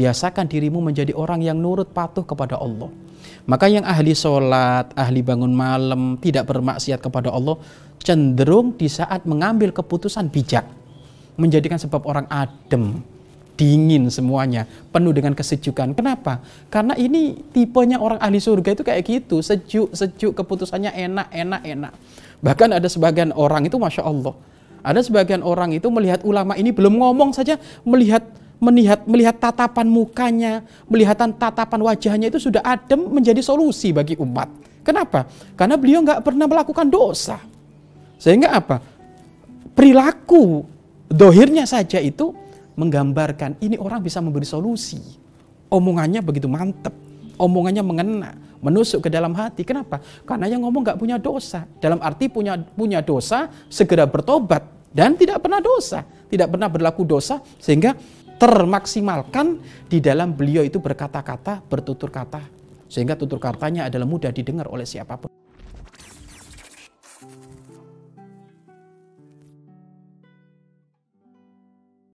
biasakan dirimu menjadi orang yang nurut patuh kepada Allah. Maka yang ahli sholat, ahli bangun malam, tidak bermaksiat kepada Allah, cenderung di saat mengambil keputusan bijak. Menjadikan sebab orang adem, dingin semuanya, penuh dengan kesejukan. Kenapa? Karena ini tipenya orang ahli surga itu kayak gitu, sejuk, sejuk, keputusannya enak, enak, enak. Bahkan ada sebagian orang itu, masya Allah, ada sebagian orang itu melihat ulama ini belum ngomong saja, melihat melihat melihat tatapan mukanya, melihat tatapan wajahnya itu sudah adem menjadi solusi bagi umat. Kenapa? Karena beliau nggak pernah melakukan dosa. Sehingga apa? Perilaku dohirnya saja itu menggambarkan ini orang bisa memberi solusi. Omongannya begitu mantep, omongannya mengena, menusuk ke dalam hati. Kenapa? Karena yang ngomong nggak punya dosa. Dalam arti punya punya dosa, segera bertobat dan tidak pernah dosa, tidak pernah berlaku dosa sehingga termaksimalkan di dalam beliau itu berkata-kata, bertutur kata sehingga tutur katanya adalah mudah didengar oleh siapa pun.